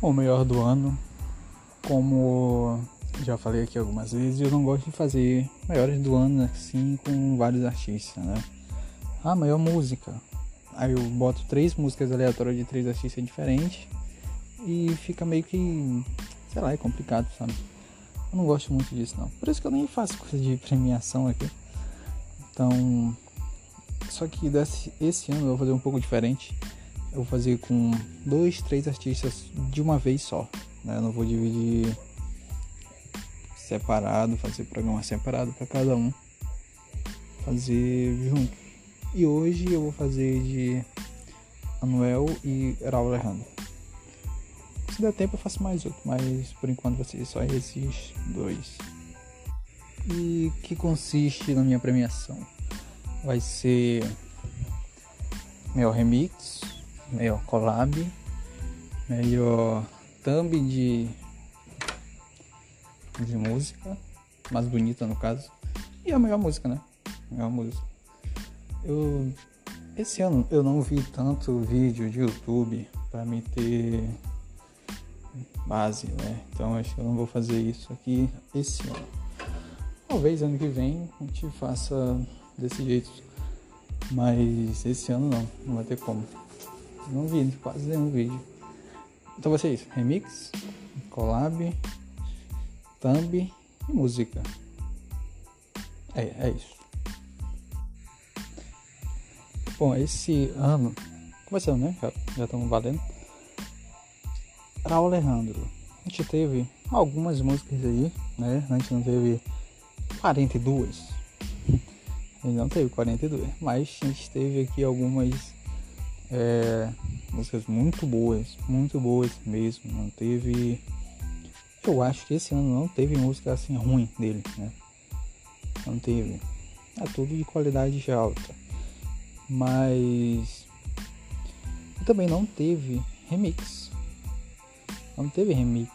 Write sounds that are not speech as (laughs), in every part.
o melhor do ano. Como já falei aqui algumas vezes, eu não gosto de fazer melhores do ano assim com vários artistas, né? Ah, melhor música. Aí eu boto três músicas aleatórias de três artistas diferentes e fica meio que, sei lá, é complicado, sabe? Eu não gosto muito disso não. Por isso que eu nem faço (laughs) coisa de premiação aqui. Então, só que desse, esse ano eu vou fazer um pouco diferente. Eu vou fazer com dois, três artistas de uma vez só. Né? Eu não vou dividir separado, fazer programa separado para cada um. Fazer junto. E hoje eu vou fazer de Anuel e Raul Alejandro. Se der tempo eu faço mais outro, mas por enquanto vai ser só esses dois. E que consiste na minha premiação? Vai ser melhor remix, melhor collab, melhor thumb de de música, mais bonita no caso, e a melhor música, né? Melhor música. Eu esse ano eu não vi tanto vídeo de YouTube para me ter base, né? Então acho que eu não vou fazer isso aqui esse ano. Talvez ano que vem a gente faça desse jeito. Mas esse ano não, não vai ter como. Não vi quase nenhum vídeo. Então vai ser isso, remix, collab, thumb e música. É, é isso. Bom, esse ano, começando né? Já, estamos valendo. Raul Alejandro. A gente teve algumas músicas aí, né? A gente não teve 42. (laughs) A gente não teve 42, mas a gente teve aqui algumas é, músicas muito boas, muito boas mesmo. Não teve. Eu acho que esse ano não teve música assim ruim dele, né? Não teve. É tudo de qualidade alta. Mas também não teve remix. Não teve remix.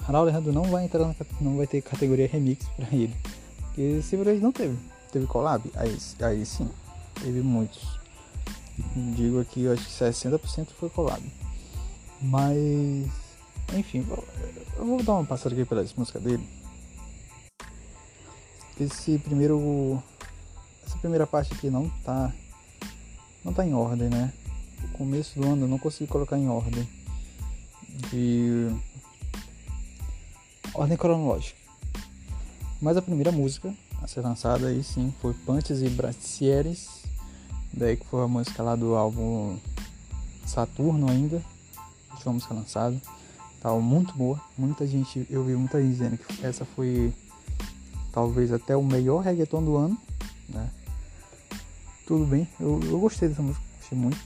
Raul Alejandro não vai entrar na, não vai ter categoria remix para ele. Porque simplesmente não teve. Teve collab? Aí, aí sim. Teve muitos. Digo aqui, eu acho que 60% foi collab. Mas enfim, eu vou dar uma passada aqui pelas músicas dele. Esse primeiro. Essa primeira parte aqui não tá. Não tá em ordem, né? O começo do ano eu não consegui colocar em ordem. De. Ordem cronológica. Mas a primeira música a ser lançada aí sim foi Pantes e Bracieres. Daí que foi a música lá do álbum Saturno ainda. A música lançada. Tava muito boa. Muita gente, eu vi muita gente dizendo que essa foi talvez até o melhor reggaeton do ano, né? Tudo bem, eu, eu gostei dessa música, gostei muito.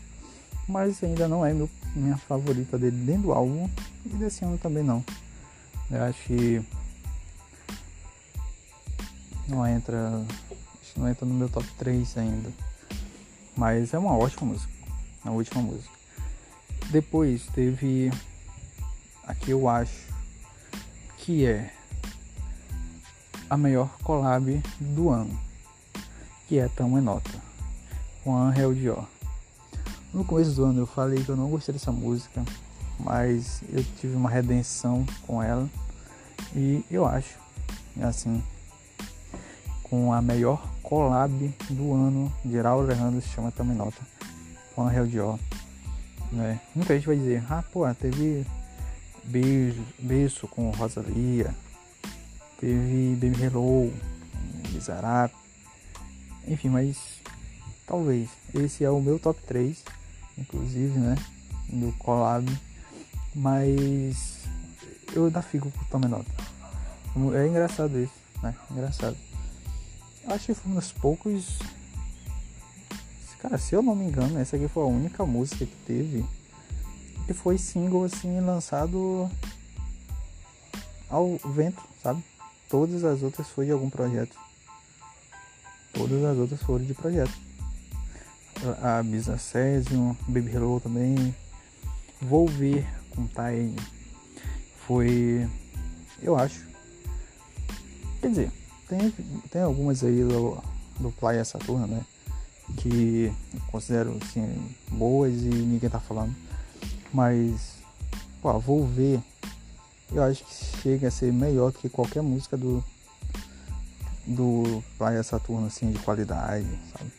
Mas ainda não é meu, minha favorita dele dentro do álbum e desse ano também não. Eu acho que não entra. Acho que não entra no meu top 3 ainda. Mas é uma ótima música. A última música. Depois teve aqui eu acho que é a melhor collab do ano, que é Tamo em Nota, com Angel Dior. No começo do ano eu falei que eu não gostei dessa música, mas eu tive uma redenção com ela e eu acho, assim, com a melhor collab do ano, Geral Alejandro se chama Tamo em Nota, com Angel Dior. Né? Muita gente vai dizer, ah, pô, teve Beijo, Beijo com Rosalia, teve Baby Hello, Bizarrap, enfim, mas talvez esse é o meu top 3, inclusive, né, do collab, mas eu ainda fico com o Tom Nota. É engraçado isso, né, engraçado. Acho que foi um dos poucos, cara, se eu não me engano, essa aqui foi a única música que teve que foi single assim lançado ao vento, sabe? Todas as outras foi de algum projeto. Todas as outras foram de projeto. A Bisa Cesium, Baby Hello também. Vou ver com Tiny. Foi. Eu acho. Quer dizer, tem, tem algumas aí do, do Playa Saturno, né? Que eu considero assim, boas e ninguém tá falando Mas, pô, vou ver. Eu acho que chega a ser melhor do que qualquer música do do Praia Saturno, assim, de qualidade, sabe?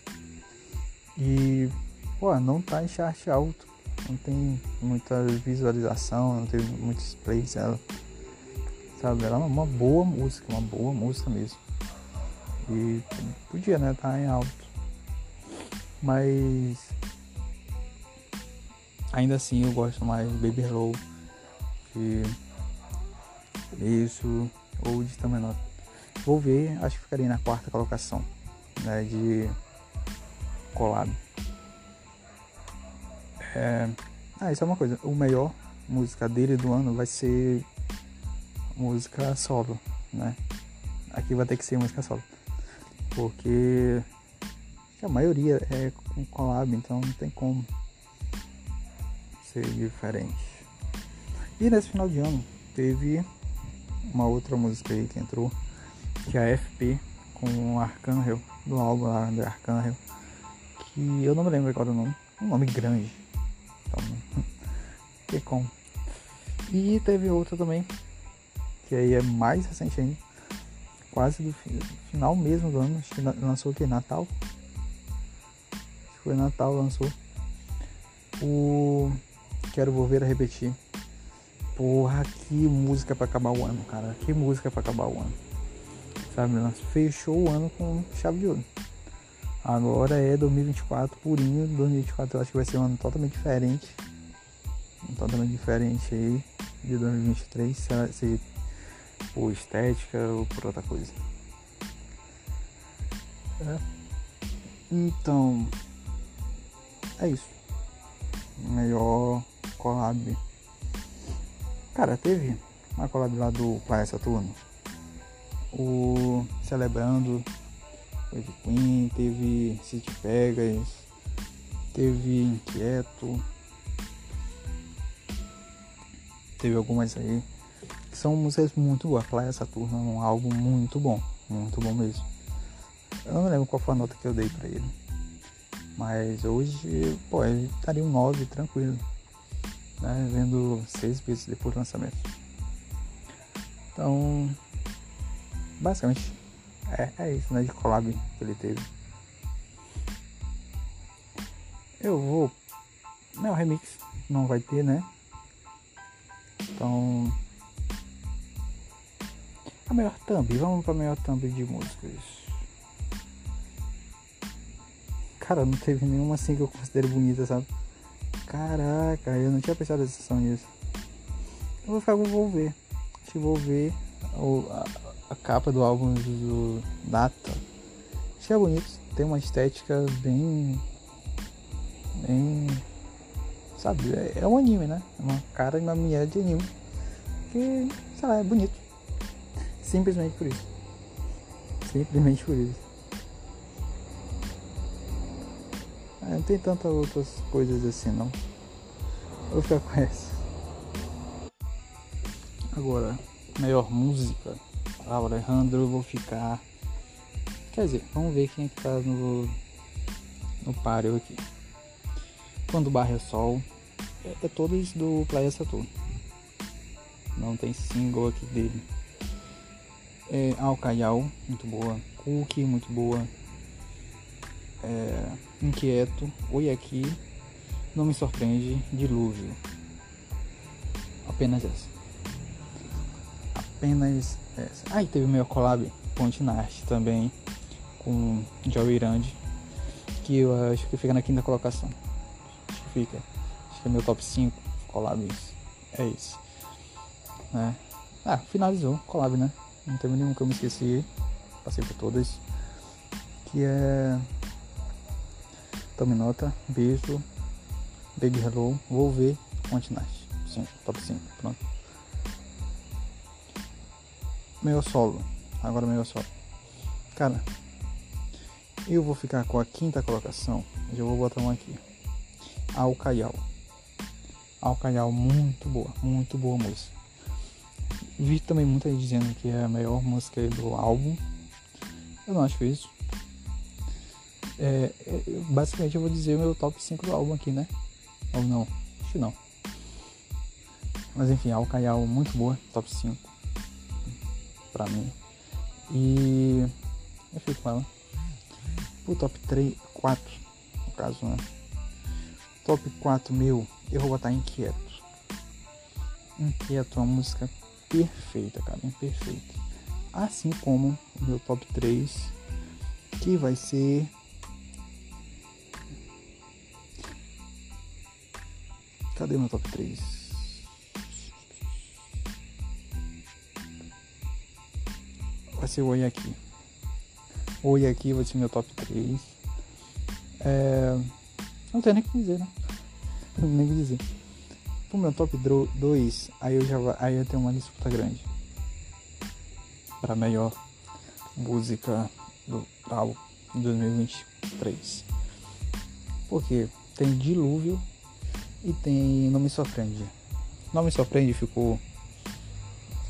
E, pô, não tá em chart alto. Não tem muita visualização, não tem muitos plays ela. Sabe? Ela é uma boa música, uma boa música mesmo. E podia, né, tá em alto. Mas ainda assim eu gosto mais de Baby Hello que isso ou de também não. Vou ver, acho que ficaria na quarta colocação né, de collab. É... Ah, isso é uma coisa. O melhor música dele do ano vai ser música solo, né? Aqui vai ter que ser música solo. Porque a maioria é com collab, então não tem como ser diferente. E nesse final de ano teve uma outra música aí que entrou, que é a FP com o Arcangel, do álbum lá do Arcangel, que eu não me lembro agora o nome, um nome grande. Então, (laughs) que como. E teve outra também, que aí é mais recente ainda, quase do final mesmo do ano, acho que lançou o que? Natal? Acho que foi Natal lançou. O Quero Volver a Repetir. Porra, que música para acabar o ano, cara. Que música para acabar o ano. Sabe, fechou o ano com chave de ouro. Agora é 2024 purinho. 2024 eu acho que vai ser um ano totalmente diferente. Totalmente diferente aí de 2023. Se por estética ou por outra coisa. É. Então, é isso. Melhor collab. Cara, teve uma collab lá do Playa Saturno. O Celebrando, teve Queen, teve City Pegas, teve Inquieto. Teve algumas aí são músicas muito boas. Playa Saturno é um álbum muito bom, muito bom mesmo. Eu não lembro qual foi a nota que eu dei pra ele. Mas hoje, pô, ele estaria um 9 tranquilo. Né? Vendo seis meses depois do lançamento. Então, basicamente, é, é isso, né? De collab que ele teve. Eu vou. Não, remix não vai ter, né? Então, a melhor thumb, vamos pra melhor thumb de músicas. Cara, não teve nenhuma assim que eu considere bonita, sabe? Caraca, eu não tinha prestado atenção nisso. Eu vou ficar, vou ver. Acho que vou ver a, a, capa do álbum do Data. Achei é bonito. Tem uma estética bem. bem. Sabe? É, é um anime, né? É uma cara e uma mulher de anime. Que, sei lá, é bonito. Simplesmente por isso. Simplesmente por isso. É, não tem tantas outras coisas assim não. Vou ficar com essa. Agora, melhor música. Ah, Alejandro, eu vou ficar. Quer dizer, vamos ver quem é que tá no. no páreo aqui. Quando barra é sol. É, é todos do Playa Saturno. Não tem single aqui dele é, Alcaial, muito boa, Cookie, muito boa, é, Inquieto, Oi Aqui, Não Me Surpreende, Dilúvio. Apenas essa. Apenas essa. Ah, e teve o meu collab Ponte Nast também, com Joey Irandi, que eu acho que fica na quinta colocação. Acho que fica. Acho que é meu top 5 collabs. É isso. Né? Ah, finalizou collab, né? Não teve nenhum que eu me esqueci, passei por todas, que é Tome Nota, Beijo, Baby Hello, Vou Ver, Continente, sim, top 5, pronto. Meu solo, agora meu solo. Cara, eu vou ficar com a quinta colocação, já vou botar um aqui. Alcaial. Alcaial, muito boa, muito boa música. Vi também muita gente dizendo que é a melhor música do álbum. Eu não acho isso. É, é, basicamente eu vou dizer o meu top 5 do álbum aqui, né? Ou não? Acho que não. Mas enfim, Alcaial muito boa, top 5 pra mim. E eu fico com ela. O top 3, 4, no caso, né? Top 4 meu, eu vou botar Inquieto. Inquieto é uma música perfeita, cara, perfeita. Assim como o meu top 3, que vai ser. Cadê meu top 3? Vai ser o Oi Aqui. Oi Aqui vai ser meu top 3. É... Não tenho nem o que dizer, né? Não (laughs) nem o que dizer. Pro meu top 2, aí eu já aí eu tenho uma disputa grande. Para melhor música do álbum de 2023. Porque tem Dilúvio e tem Não Me Surpreende. Não Me Surpreende ficou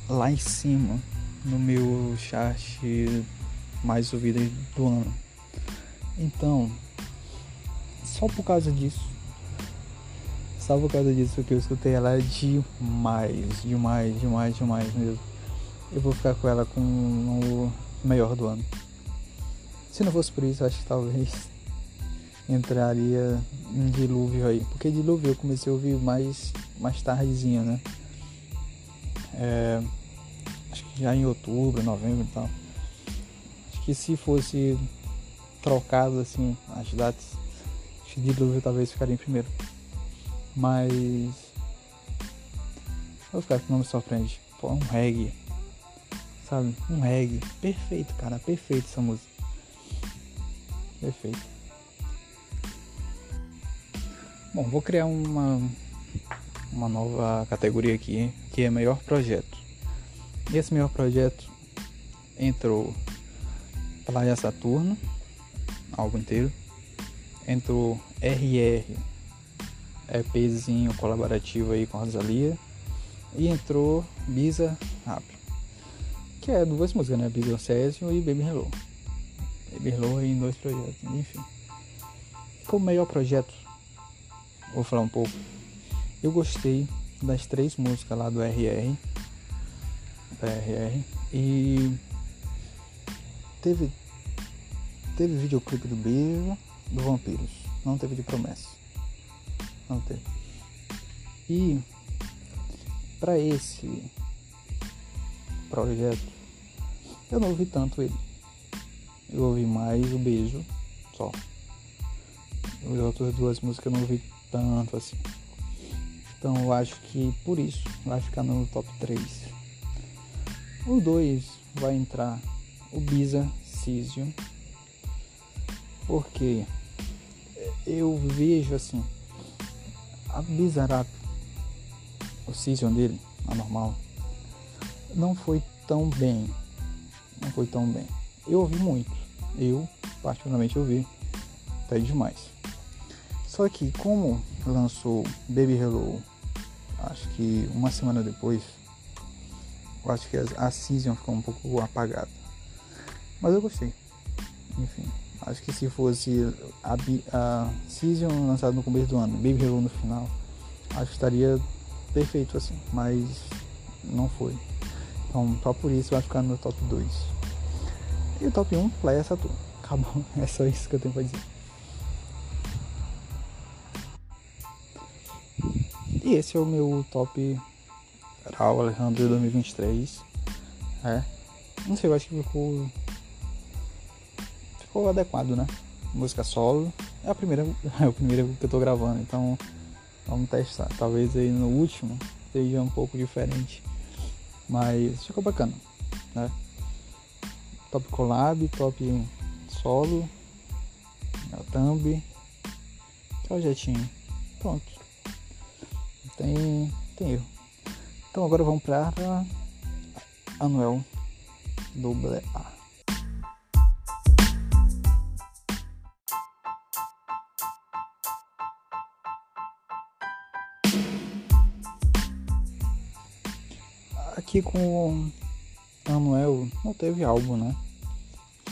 lá em cima no meu chart mais ouvido do ano. Então, só por causa disso, só por causa disso que eu escutei ela demais, demais, demais, demais mesmo. Eu vou ficar com ela com o melhor do ano. Se não fosse por isso, acho que talvez (laughs) entraria em dilúvio aí. Porque dilúvio eu comecei a ouvir mais, mais tardezinho, né? É, acho que já em outubro, novembro e tal. Acho que se fosse trocado assim as datas, acho que dilúvio talvez ficaria em primeiro. Mas. Vou ficar que não me surpreende. Pô, um reggae. Sabe? Um reggae. Perfeito, cara. Perfeito essa música. Perfeito. Bom, vou criar uma, uma nova categoria aqui, que é melhor projeto. E esse melhor projeto entrou Praia Saturno, álbum inteiro. Entrou RR, EPzinho colaborativo aí com a Rosalia. E entrou Bisa Rap, que é duas músicas, né? Bisa Césio e Baby Hello. Baby Hello em dois projetos, enfim. Como melhor projeto, vou falar um pouco. Eu gostei das três músicas lá do RR, da RR, e teve teve videoclipe do Beijo, do Vampiros, não teve de Promessa, não. E para esse projeto, eu não ouvi tanto ele. Eu ouvi mais o Beijo, só. As outras duas músicas eu não ouvi tanto assim. Então eu acho que por isso vai ficar no top 3. O 2 vai entrar o Bisa Cesium. Porque eu vejo assim a Bizarrap, o Cesium dele, a normal, não foi tão bem. Não foi tão bem. Eu ouvi muito. Eu, particularmente, ouvi até demais. Só que como lançou Baby Hello, acho que uma semana depois, eu acho que a Season ficou um pouco apagada. Mas eu gostei. Enfim, acho que se fosse a, a Season lançada no começo do ano, Baby Hello no final, acho que estaria perfeito assim. Mas não foi. Então só por isso vai ficar no top 2. E o top 1, Playa Saturno. (laughs) Acabou. É só isso que eu tenho pra dizer. E esse é o meu top Raul Alejandro de 2023. É. Não sei, eu acho que ficou. Ficou adequado, né? Música solo. É a primeira, (laughs) é o primeiro que eu tô gravando, então vamos testar. Talvez aí no último seja um pouco diferente. Mas ficou bacana, né? Top collab, top solo, é thumb, projetinho. Pronto. Tem, tem erro. Então agora vamos para Anuel Double A. Aqui com Anuel não teve álbum, né?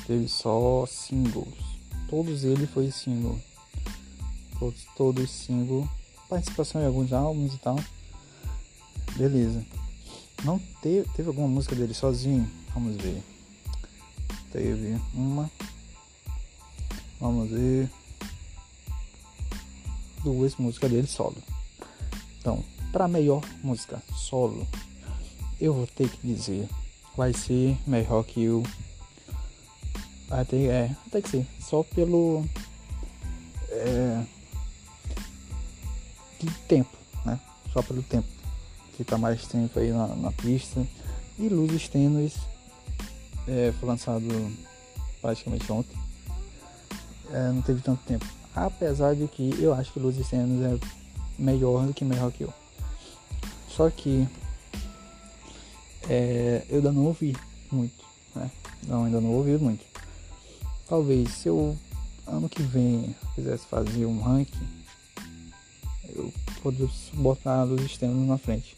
Teve só singles. Todos eles foi single. Todos, todos single. Participação em alguns álbuns e tal. beleza. Não teve, teve alguma música dele sozinho? Vamos ver. Teve uma. Vamos ver. Duas músicas dele solo. Então, para melhor música solo, eu vou ter que dizer, vai ser melhor que o até é, até que sim, só pelo é, tempo, né? Só pelo tempo. Fica mais tempo aí na, na pista. E Luzes Tênues é, foi lançado praticamente ontem. É, não teve tanto tempo. Apesar de que eu acho que Luzes Tênues é melhor do que melhor que eu. Só que é, eu ainda não ouvi muito, né? Não, ainda não ouvi muito. Talvez se eu ano que vem quisesse fazer um ranking, eu pudesse botar os extremos na frente.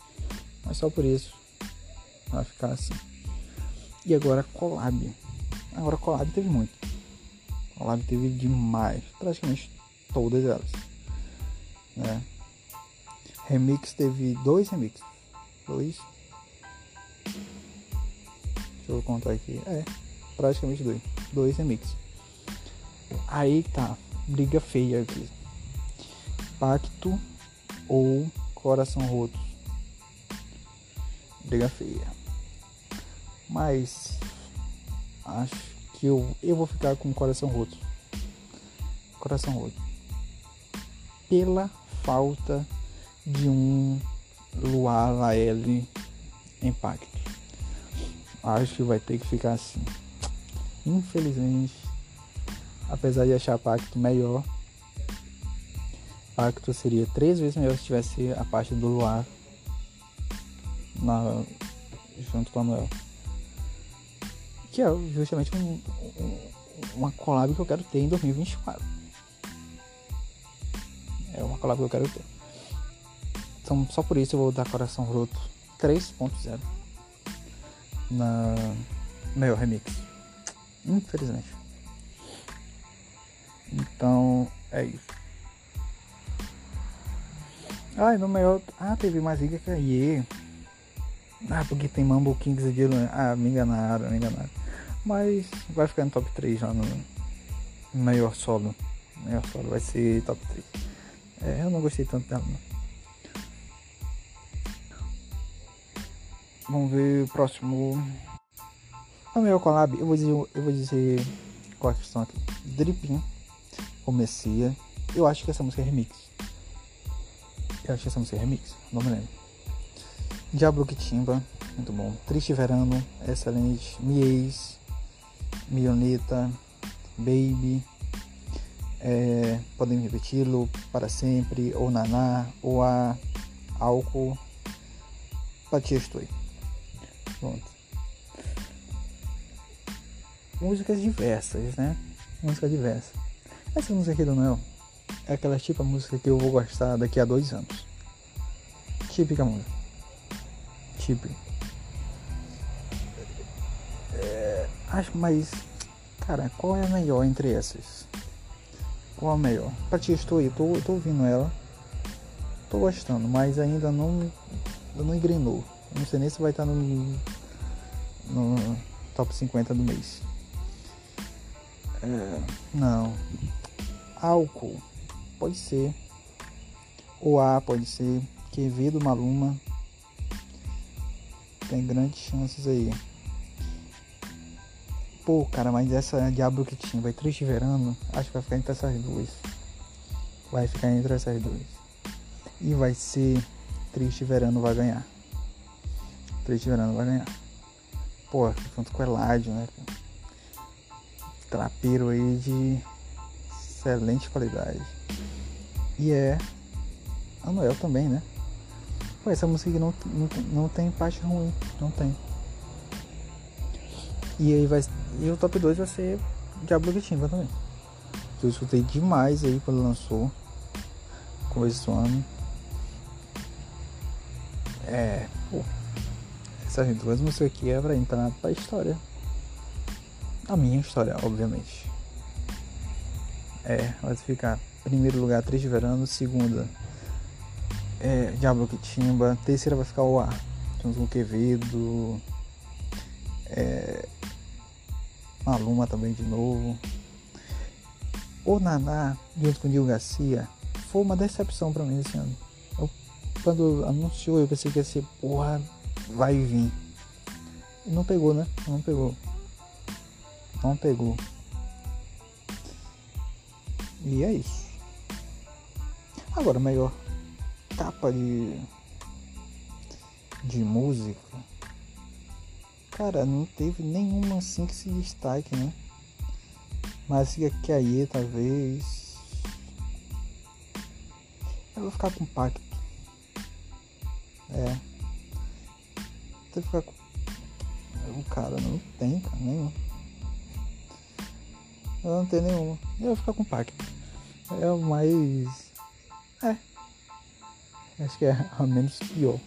Mas só por isso. Vai ficar assim. E agora collab. Agora collab teve muito. Collab teve demais. Praticamente todas elas. Né? Remix teve dois remixes. Dois. Deixa eu contar aqui. É, praticamente dois. Dois remixes. Aí tá. Briga feia aqui. Pacto ou Coração Roto. Briga feia. Mas acho que eu, eu vou ficar com Coração Roto. Coração Roto. Pela falta de um Luar Lael Impacto. Acho que vai ter que ficar assim. Infelizmente, apesar de achar Pacto melhor, Pacto seria três vezes melhor se tivesse a parte do Luar na, junto com a Noel. Que é justamente um, um, uma collab que eu quero ter em 2024. É uma collab que eu quero ter. Então, só por isso eu vou dar Coração Roto 3.0 na meu remix. Infelizmente. Então, é isso. Ah, no maior. Ah, teve mais liga que a. Ah, porque tem Mambo Kings de Ah, me enganaram, me enganaram. Mas vai ficar no top 3 já no maior solo. Maior solo vai ser top 3. É, eu não gostei tanto dela não. Vamos ver o próximo. O meu collab, eu vou dizer, eu vou dizer qual a questão aqui. Dripping, o Messia. Eu acho que essa música é remix. Eu acho que essa música é remix, não me lembro. Diablo que Timba, muito bom. Triste Verano, excelente. Mies, Mioneta, Baby. É, podemos repeti-lo para sempre, ou Naná, ou a álcool. Patia Estou. Pronto. Músicas diversas, né? Música diversa. Essa música aqui do Noel é aquela tipo de música que eu vou gostar daqui a dois anos. Típica música. Típica. É, acho, mas, cara, qual é a melhor entre essas? Qual a melhor? Pra ti, estou aí, tô, tô ouvindo ela. Tô gostando, mas ainda não, não engrenou. Não sei nem se vai estar no, no top 50 do mês. É, não. Álcool. Pode ser. O A pode ser. do Maluma. Tem grandes chances aí. Pô, cara, mas essa Diablo que tinha vai triste verano. Acho que vai ficar entre essas duas. Vai ficar entre essas duas. E vai ser triste verano vai ganhar. Triste verano vai ganhar. Pô, junto com o Eladio, né? Trapeiro aí de excelente qualidade. E é a Noel também, né? Pô, essa música não, não, não tem parte ruim, não tem. E aí vai. E o top 2 vai ser Diablo de Timba também. Que eu escutei demais aí quando lançou. Começo do ano. É. Pô. Essas duas músicas aqui é pra entrar pra história. A minha história, obviamente. É, vai ficar primeiro lugar Três de Verano, segunda É, Diablo que Timba. Terceira vai ficar o A. Junto com Quevedo. É, Maluma também de novo. O Naná, junto com o Garcia, foi uma decepção pra mim esse ano. Eu, quando anunciou, eu pensei que ia ser, porra, vai vir. Não pegou, né? Não pegou. Não pegou. E é isso. Agora, melhor capa de de música. Cara, não teve nenhuma assim que se destaque, né? Mas que aí talvez. Eu vou ficar com pacto. Tem ficar com. O cara não tem, cara, nenhum. Eu não tenho nenhuma. Eu vou ficar com pacto. É o mais. É. Acho que é a menos pior.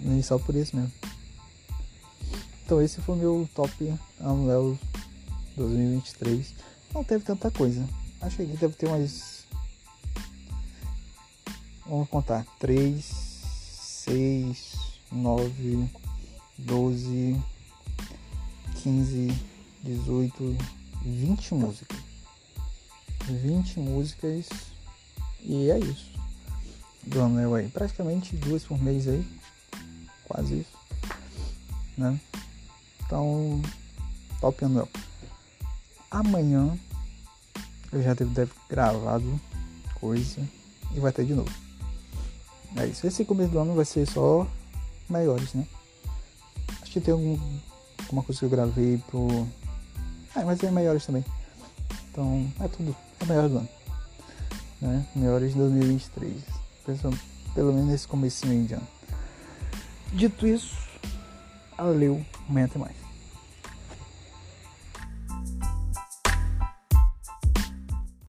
Nem só por isso mesmo. Então esse foi o meu top anual 2023 não teve tanta coisa. Achei que deve ter mais. Vamos contar: 3, 6, 9, 12, 15, 18, 20 músicas. 20 músicas e é isso. Do anel aí. Praticamente duas por mês aí. Quase isso. Né? Então, top anuel. Amanhã eu já devo ter gravado coisa e vai ter de novo. É isso. Esse começo do ano vai ser só maiores, né? Acho que tem algum, alguma coisa que eu gravei pro. Ah, mas é maiores também. Então é tudo. É maior do ano. Né? Maiores de 2023. Pensando, pelo menos nesse começo de ano. Dito isso, valeu, amanhã até mais.